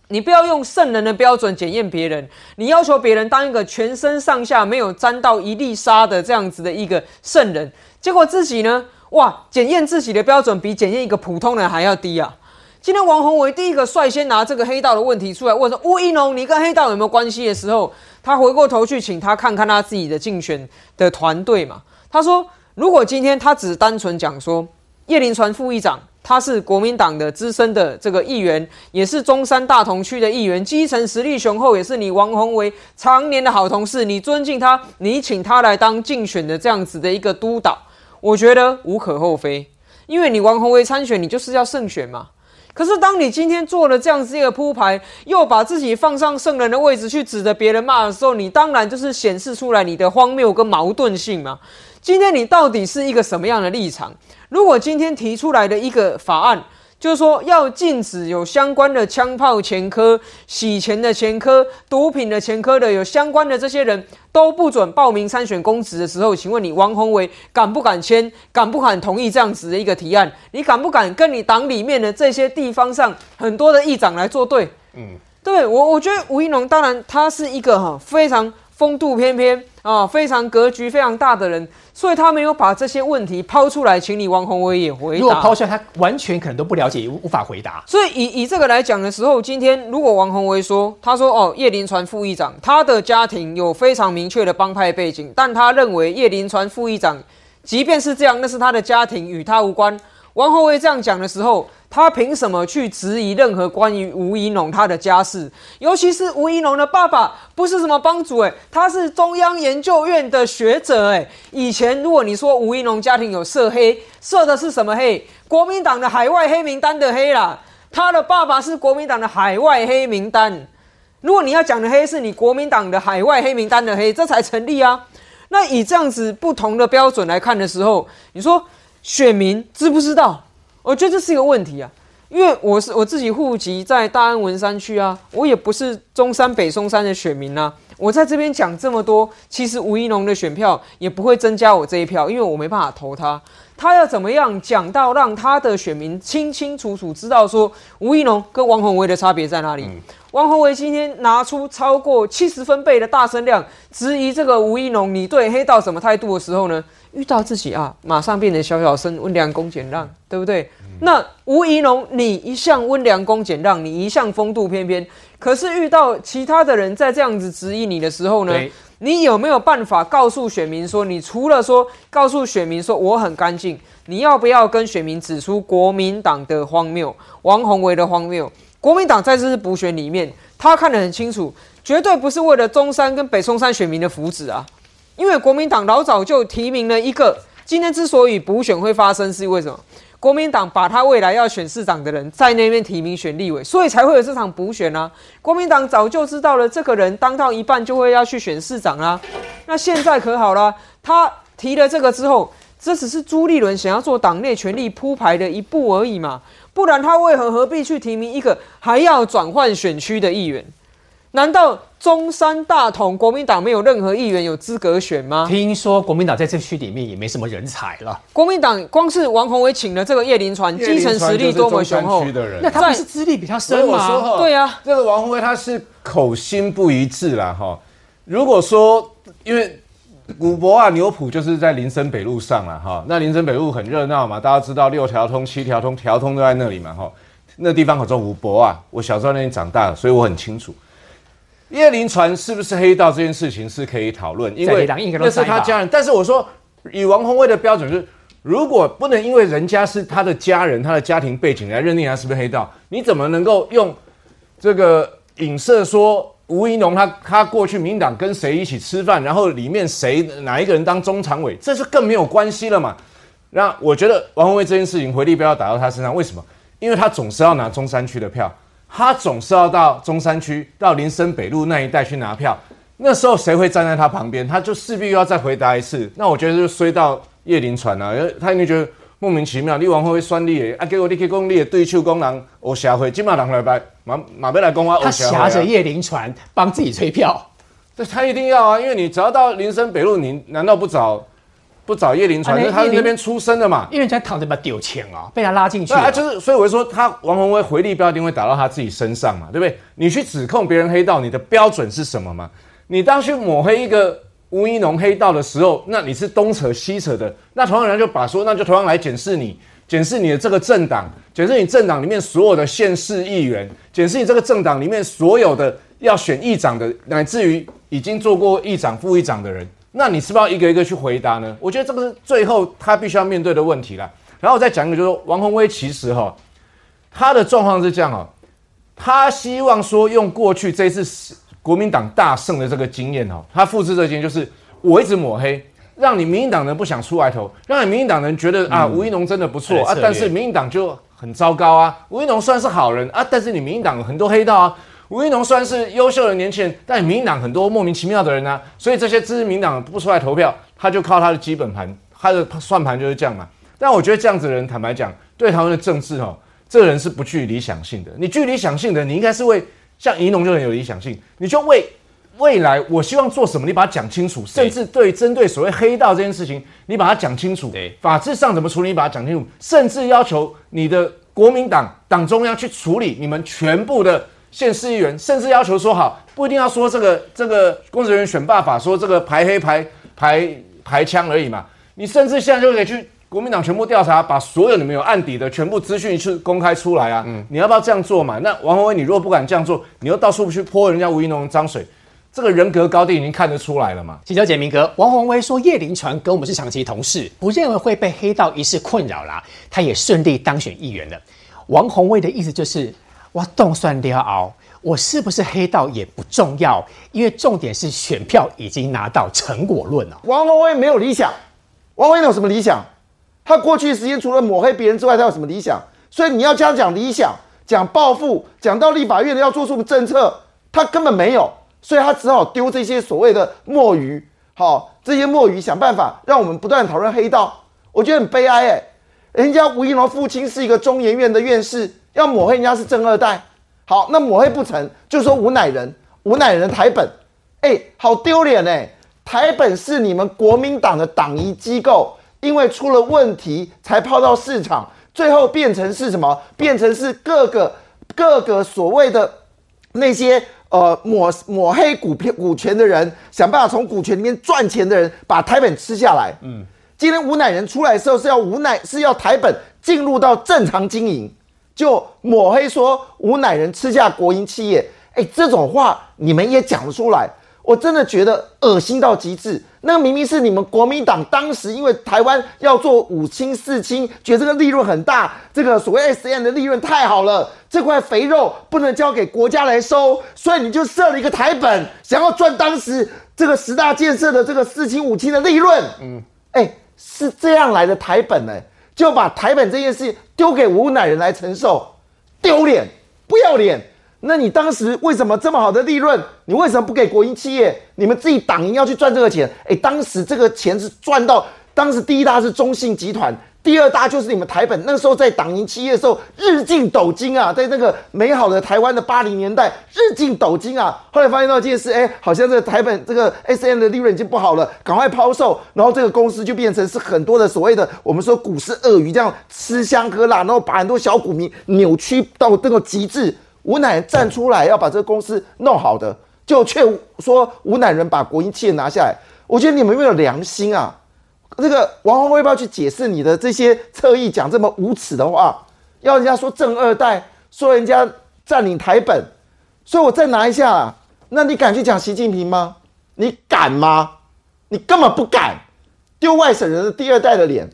你不要用圣人的标准检验别人，你要求别人当一个全身上下没有沾到一粒沙的这样子的一个圣人，结果自己呢，哇，检验自己的标准比检验一个普通人还要低啊！今天王宏伟第一个率先拿这个黑道的问题出来问说：“吴一农，你跟黑道有没有关系？”的时候，他回过头去请他看看他自己的竞选的团队嘛。他说：“如果今天他只单纯讲说叶林传副议长。”他是国民党的资深的这个议员，也是中山大同区的议员，基层实力雄厚，也是你王宏维常年的好同事。你尊敬他，你请他来当竞选的这样子的一个督导，我觉得无可厚非。因为你王宏维参选，你就是要胜选嘛。可是当你今天做了这样子一个铺排，又把自己放上圣人的位置去指着别人骂的时候，你当然就是显示出来你的荒谬跟矛盾性嘛。今天你到底是一个什么样的立场？如果今天提出来的一个法案，就是说要禁止有相关的枪炮前科、洗钱的前科、毒品的前科的有相关的这些人都不准报名参选公职的时候，请问你王宏伟敢不敢签？敢不敢同意这样子的一个提案？你敢不敢跟你党里面的这些地方上很多的议长来作对？嗯，对我我觉得吴一农当然他是一个哈非常。风度翩翩啊，非常格局非常大的人，所以他没有把这些问题抛出来，请你王宏威也回答。如果抛出来，他完全可能都不了解，也无法回答。所以以以这个来讲的时候，今天如果王宏威说，他说哦，叶林传副议长他的家庭有非常明确的帮派背景，但他认为叶林传副议长，即便是这样，那是他的家庭与他无关。王厚威这样讲的时候。他凭什么去质疑任何关于吴怡农他的家事？尤其是吴怡农的爸爸不是什么帮主，诶，他是中央研究院的学者，诶，以前如果你说吴怡农家庭有涉黑，涉的是什么黑？国民党的海外黑名单的黑啦，他的爸爸是国民党的海外黑名单。如果你要讲的黑是你国民党的海外黑名单的黑，这才成立啊。那以这样子不同的标准来看的时候，你说选民知不知道？我觉得这是一个问题啊，因为我是我自己户籍在大安文山区啊，我也不是中山北松山的选民啊。我在这边讲这么多，其实吴一农的选票也不会增加我这一票，因为我没办法投他。他要怎么样讲到让他的选民清清楚楚知道说吴一农跟王宏威的差别在哪里？王宏威今天拿出超过七十分贝的大声量质疑这个吴一农，你对黑道什么态度的时候呢？遇到自己啊，马上变成小小生、温良恭俭让，对不对？那吴怡农，你一向温良恭俭让，你一向风度翩翩，可是遇到其他的人在这样子质疑你的时候呢，你有没有办法告诉选民说，你除了说告诉选民说我很干净，你要不要跟选民指出国民党的荒谬，王宏维的荒谬？国民党在这次补选里面，他看得很清楚，绝对不是为了中山跟北松山选民的福祉啊。因为国民党老早就提名了一个，今天之所以补选会发生，是因为什么？国民党把他未来要选市长的人在那边提名选立委，所以才会有这场补选啊。国民党早就知道了，这个人当到一半就会要去选市长啦。那现在可好了，他提了这个之后，这只是朱立伦想要做党内权力铺排的一步而已嘛。不然他为何何必去提名一个还要转换选区的议员？难道中山大同国民党没有任何议员有资格选吗？听说国民党在这区里面也没什么人才了。国民党光是王宏伟请了这个叶林传，基层实力多么雄厚的人，那他不是资历比较深吗？对啊，这个王宏伟他是口心不一致啦哈。如果说因为古博啊牛埔就是在林森北路上了哈，那林森北路很热闹嘛，大家知道六条通、七条通、条通都在那里嘛哈。那地方可叫五博啊，我小时候那里长大，所以我很清楚。叶林传是不是黑道这件事情是可以讨论，因为那是他家人。但是我说，以王宏威的标准是，如果不能因为人家是他的家人、他的家庭背景来认定他是不是黑道，你怎么能够用这个影射说吴怡农他他过去民党跟谁一起吃饭，然后里面谁哪一个人当中常委，这是更没有关系了嘛？那我觉得王宏威这件事情回力不要打到他身上，为什么？因为他总是要拿中山区的票。他总是要到中山区、到林森北路那一带去拿票，那时候谁会站在他旁边？他就势必又要再回答一次。那我觉得就衰到叶林传啊，因为他一定觉得莫名其妙。你往后会酸你啊，给我你去讲你的对手功能，我下回金马人来拜马马贝来讲话。他挟着叶林传帮自己吹票，对他一定要啊，因为你只要到林森北路，你难道不找？不找叶林传，因为他是那边出生的嘛。叶林传躺着把丢钱啊，被他拉进去。对啊，就是所以我就说，他王宏威回力标一定会打到他自己身上嘛，对不对？你去指控别人黑道，你的标准是什么嘛？你当去抹黑一个吴一农黑道的时候，那你是东扯西扯的。那同样人就把说，那就同样来检视你，检视你的这个政党，检视你政党里面所有的县市议员，检视你这个政党里面所有的要选议长的，乃至于已经做过议长、副议长的人。那你是不是要一个一个去回答呢？我觉得这个是最后他必须要面对的问题了。然后我再讲一个，就是王宏威其实哈，他的状况是这样哦，他希望说用过去这次国民党大胜的这个经验哦，他复制这经验，就是我一直抹黑，让你民进党人不想出来投，让你民进党人觉得啊吴一农真的不错啊，但是民进党就很糟糕啊，吴一农算是好人啊，但是你民进党很多黑道啊。吴一农虽然是优秀的年轻人，但民党很多莫名其妙的人呢，所以这些支持民党不出来投票，他就靠他的基本盘，他的算盘就是这样嘛。但我觉得这样子的人，坦白讲，对台湾的政治哦，这个人是不具理想性的。你具理想性的，你应该是为像宜农就很有理想性，你就为未来我希望做什么，你把它讲清楚，甚至对针对所谓黑道这件事情，你把它讲清楚。法制上怎么处理，你把它讲清楚，甚至要求你的国民党党中央去处理你们全部的。县市议员甚至要求说好，不一定要说这个这个公职人员选罢法，说这个排黑排排排枪而已嘛。你甚至现在就可以去国民党全部调查，把所有你们有案底的全部资讯去公开出来啊。嗯，你要不要这样做嘛？那王宏威，你如果不敢这样做，你又到处去泼人家吴怡农脏水，这个人格高低已经看得出来了嘛。请教简明哥，王宏威说叶林传跟我们是长期同事，不认为会被黑道一事困扰啦，他也顺利当选议员了。王宏威的意思就是，我动算了熬，我是不是黑道也不重要，因为重点是选票已经拿到成果论了。王宏威没有理想，王宏威有什么理想？他过去时间除了抹黑别人之外，他有什么理想？所以你要这样讲理想，讲抱负，讲到立法院要做出的政策，他根本没有，所以他只好丢这些所谓的墨鱼，好，这些墨鱼想办法让我们不断讨论黑道，我觉得很悲哀哎、人家吴一龙父亲是一个中研院的院士，要抹黑人家是正二代，好，那抹黑不成，就说吴乃仁，吴乃仁的台本，哎、好丢脸哎！台本是你们国民党的党仪机构，因为出了问题才抛到市场，最后变成是什么？变成是各个各个所谓的那些呃抹抹黑股票股权的人，想办法从股权里面赚钱的人，把台本吃下来。嗯，今天吴乃仁出来的时候是要吴乃是要台本进入到正常经营，就抹黑说吴乃仁吃下国营企业，哎，这种话你们也讲得出来，我真的觉得恶心到极致。那明明是你们国民党当时因为台湾要做五清四清，觉得这个利润很大，这个所谓 S N 的利润太好了，这块肥肉不能交给国家来收，所以你就设了一个台本，想要赚当时这个十大建设的这个四清五清的利润。嗯，哎，是这样来的台本呢、就把台本这件事丢给吴乃人来承受，丢脸，不要脸。那你当时为什么这么好的利润，你为什么不给国营企业？你们自己党营要去赚这个钱？哎，当时这个钱是赚到，当时第一大是中信集团，第二大就是你们台本。那时候在党营企业的时候，日进斗金啊，在那个美好的台湾的八零年代，日进斗金啊。后来发现到一件事，哎，好像这个台本这个 S N 的利润已经不好了，赶快抛售，然后这个公司就变成是很多的所谓的我们说股市鳄鱼这样吃香喝辣，然后把很多小股民扭曲到这个极致。吴乃站出来要把这个公司弄好的，就却说吴乃仁把国营企业拿下来。我觉得你们没有良心啊！这个王宏威要不要去解释你的这些侧翼讲这么无耻的话？要人家说正二代，说人家占领台本，所以我再拿一下啊。那你敢去讲习近平吗？你敢吗？你根本不敢，丢外省人的第二代的脸。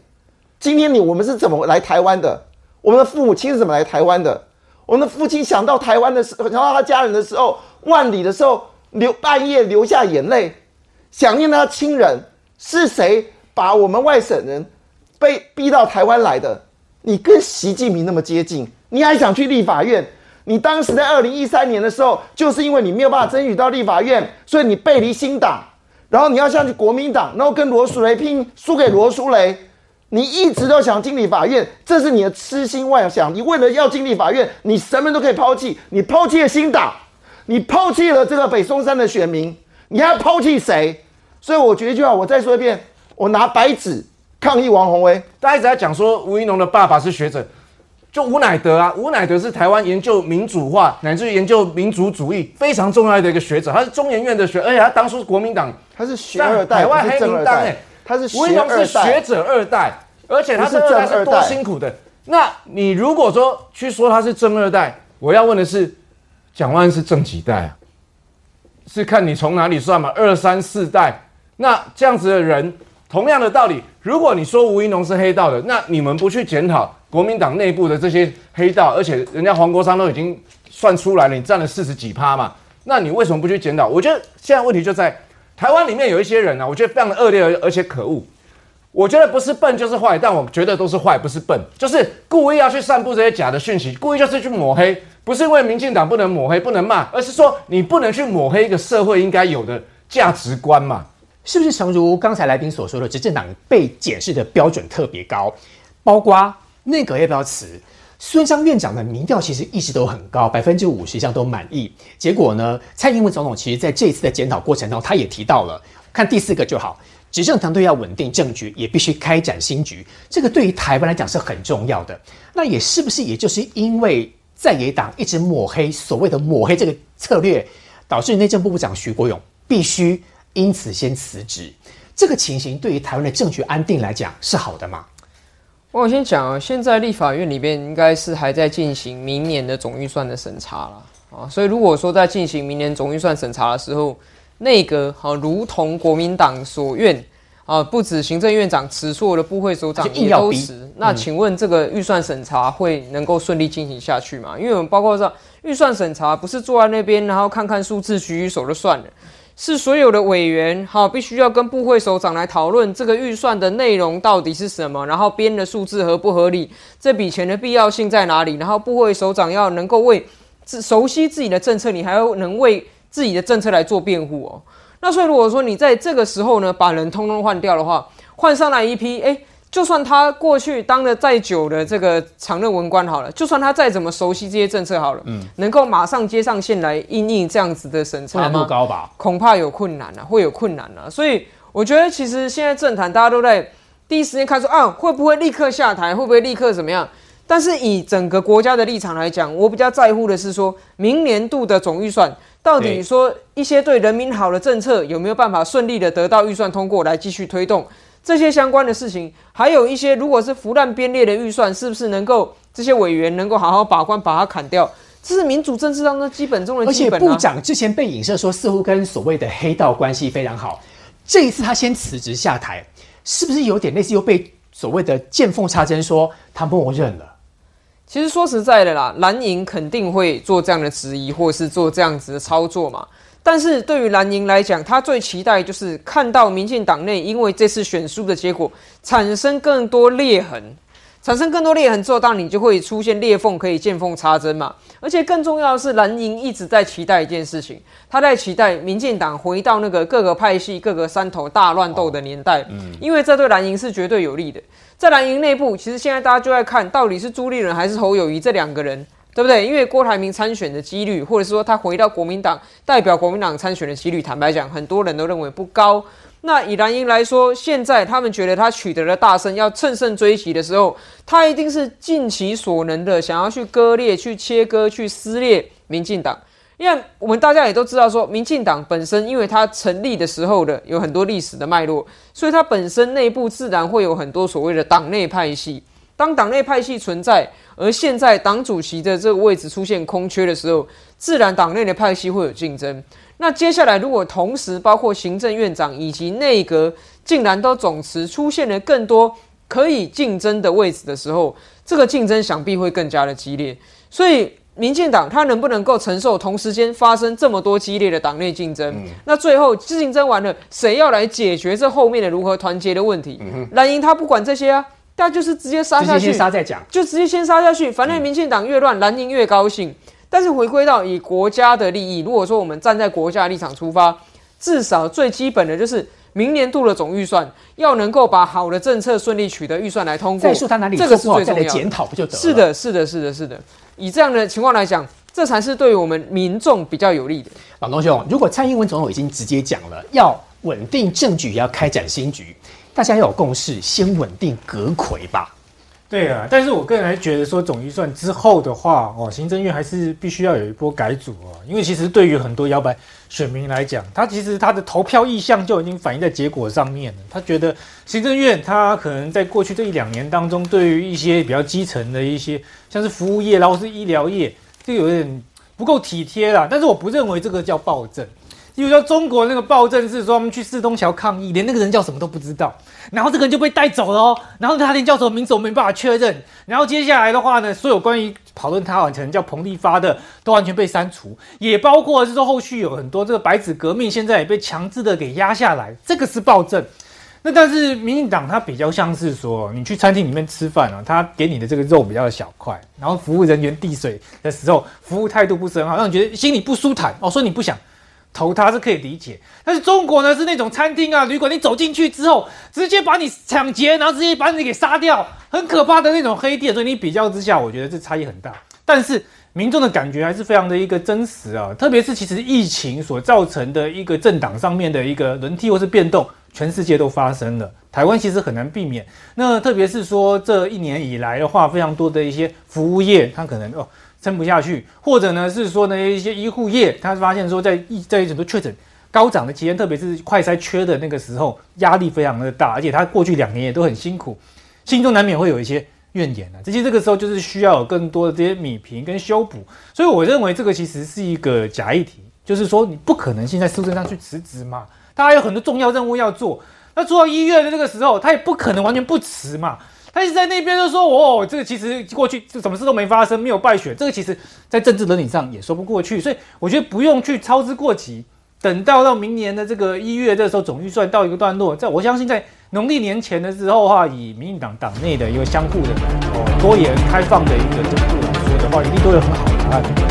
今天你我们是怎么来台湾的？我们的父母亲是怎么来台湾的？我们的父亲想到台湾的时候，想到他家人的时候，万里的时候流半夜流下眼泪，想念他亲人。是谁把我们外省人被逼到台湾来的？你跟习近平那么接近，你还想去立法院？你当时在二零一三年的时候，就是因为你没有办法争取到立法院，所以你背离新党，然后你要下去国民党，然后跟罗淑蕾拼，输给罗淑蕾。你一直都想进立法院，这是你的痴心妄想。你为了要进立法院，你什么都可以抛弃。你抛弃了新党，你抛弃了这个北松山的选民，你还要抛弃谁？所以我觉得就好，我再说一遍，我拿白纸抗议王宏威。大家一直在讲说吴一农的爸爸是学者，就吴乃德啊，吴乃德是台湾研究民主化乃至于研究民族主义非常重要的一个学者，他是中研院的学，而且他当初是国民党他是学二代，台湾黑名单哎，他是吴一农。是学者二代，而且他是这二代是多辛苦的。那你如果说去说他是正二代，我要问的是，蒋万安是正几代啊？是看你从哪里算嘛，二三四代。那这样子的人，同样的道理，如果你说吴一农是黑道的，那你们不去检讨国民党内部的这些黑道，而且人家黄国昌都已经算出来了，你占了四十几趴嘛，那你为什么不去检讨？我觉得现在问题就在台湾里面有一些人啊，我觉得非常的恶劣而且可恶。我觉得不是笨就是坏，但我觉得都是坏，不是笨，就是故意要去散布这些假的讯息，故意就是去抹黑，不是因为民进党不能抹黑、不能骂，而是说你不能去抹黑一个社会应该有的价值观嘛。是不是诚如刚才来宾所说的，执政党被检视的标准特别高，包括内阁要不要辞？孙张院长的民调其实一直都很高，百分之五十以上都满意。结果呢，蔡英文总统其实在这一次的检讨过程中，他也提到了，看第四个就好，执政团队要稳定政局，也必须开展新局。这个对于台湾来讲是很重要的。那也是不是也就是因为在野党一直抹黑，所谓的抹黑这个策略，导致内政部部长徐国勇必须因此先辞职？这个情形对于台湾的政局安定来讲是好的吗？我先讲啊，现在立法院里边应该是还在进行明年的总预算的审查了啊，所以如果说在进行明年总预算审查的时候，内阁好、如同国民党所愿啊，不止行政院长辞，所有的部会首长也都辞。那请问这个预算审查会能够顺利进行下去吗？因为我们包括说预算审查不是坐在那边，然后看看数字举举手就算了。是所有的委员哈，必须要跟部会首长来讨论这个预算的内容到底是什么，然后编的数字合不合理，这笔钱的必要性在哪里，然后部会首长要能够为自熟悉自己的政策，你还要能为自己的政策来做辩护哦。那所以如果说你在这个时候呢，把人通通换掉的话，换上来一批，哎，就算他过去当了再久的这个常任文官好了，就算他再怎么熟悉这些政策好了，嗯，能够马上接上线来应应这样子的审查难度吗？高吧？恐怕有困难啊，会有困难啊。所以我觉得，其实现在政坛大家都在第一时间看出啊，会不会立刻下台，会不会立刻怎么样？但是以整个国家的立场来讲，我比较在乎的是说，明年度的总预算到底对说一些对人民好的政策有没有办法顺利的得到预算通过来继续推动这些相关的事情，还有一些如果是腐烂编列的预算，是不是能够这些委员能够好好把关，把它砍掉？这是民主政治当中基本中的而且基本、啊。部长之前被影射说，似乎跟所谓的黑道关系非常好。这一次他先辞职下台，是不是有点类似又被所谓的见缝插针说他默认了？其实说实在的啦，蓝营肯定会做这样的质疑，或是做这样子的操作嘛。但是对于蓝营来讲，他最期待就是看到民进党内因为这次选书的结果产生更多裂痕，产生更多裂痕之后，当然你就会出现裂缝，可以见缝插针嘛。而且更重要的是，蓝营一直在期待一件事情，他在期待民进党回到那个各个派系、各个山头大乱斗的年代，嗯因为这对蓝营是绝对有利的。在蓝营内部，其实现在大家就在看到底是朱立伦还是侯友谊这两个人，对不对？因为郭台铭参选的几率，或者是说他回到国民党代表国民党参选的几率，坦白讲，很多人都认为不高。那以蓝营来说，现在他们觉得他取得了大胜，要乘胜追击的时候，他一定是尽其所能的想要去割裂、去切割、去撕裂民进党。因为我们大家也都知道说，民进党本身因为它成立的时候的有很多历史的脉络，所以它本身内部自然会有很多所谓的党内派系。当党内派系存在，而现在党主席的这个位置出现空缺的时候，自然党内的派系会有竞争。那接下来如果同时包括行政院长以及内阁竟然都总辞，出现了更多可以竞争的位置的时候，这个竞争想必会更加的激烈。所以民进党他能不能够承受同时间发生这么多激烈的党内竞争？那最后竞争完了，谁要来解决这后面的如何团结的问题？蓝营他不管这些啊，他就是直接杀下去直接先，杀再讲。就直接先杀下去。反正民进党越乱，蓝营越高兴。但是回归到以国家的利益，如果说我们站在国家的立场出发，至少最基本的就是明年度的总预算要能够把好的政策顺利取得预算来通过。再说他哪里这个是最重要检。讨不就得了？是，的，是的，是的，是的。以这样的情况来讲，这才是对于我们民众比较有利的。老东兄，如果蔡英文总统已经直接讲了，要稳定政局，要开展新局，大家要有共识，先稳定阁魁吧。对啊，但是我个人还是觉得说总预算之后的话，哦，行政院还是必须要有一波改组哦，因为其实对于很多摇摆选民来讲，他其实他的投票意向就已经反映在结果上面了。他觉得行政院他可能在过去这一两年当中，对于一些比较基层的一些像是服务业啦或是医疗业，这有点不够体贴啦。但是我不认为这个叫暴政。比如说中国那个暴政是说他们去四通桥抗议，连那个人叫什么都不知道，然后这个人就被带走了哦，然后他连叫什么名字都没办法确认，然后接下来的话呢，所有关于讨论他完成叫彭立发的都完全被删除，也包括是说后续有很多这个白纸革命现在也被强制的给压下来，这个是暴政。那但是民进党它比较像是说，你去餐厅里面吃饭啊，他给你的这个肉比较小块，然后服务人员递水的时候，服务态度不是很好，让你觉得心里不舒坦哦，说你不想投他是可以理解，但是中国呢是那种餐厅啊、旅馆，你走进去之后，直接把你抢劫，然后直接把你给杀掉，很可怕的那种黑店。所以你比较之下，我觉得这差异很大。但是民众的感觉还是非常的一个真实啊，特别是其实疫情所造成的一个政党上面的一个轮替或是变动，全世界都发生了，台湾其实很难避免。那特别是说这一年以来的话，非常多的一些服务业，它可能哦。撑不下去，或者呢是说呢一些医护业，他发现说在一在很多确诊高涨的期间，特别是快筛缺的那个时候，压力非常的大，而且他过去两年也都很辛苦，心中难免会有一些怨言啊。这些这个时候就是需要有更多的这些米平跟修补，所以我认为这个其实是一个假议题，就是说你不可能现在苏贞昌去辞职嘛，他还有很多重要任务要做。那做到一月的这个时候，他也不可能完全不辞嘛。他一直在那边就说：“哦，这个其实过去这什么事都没发生，没有败选，这个其实在政治伦理上也说不过去。所以我觉得不用去操之过急，等到到明年的这个一月的时候，总预算到一个段落，在我相信在农历年前的时候的话，以民进党党内的一个相互的哦多元开放的一个角度来说的话，一定都有很好的答案。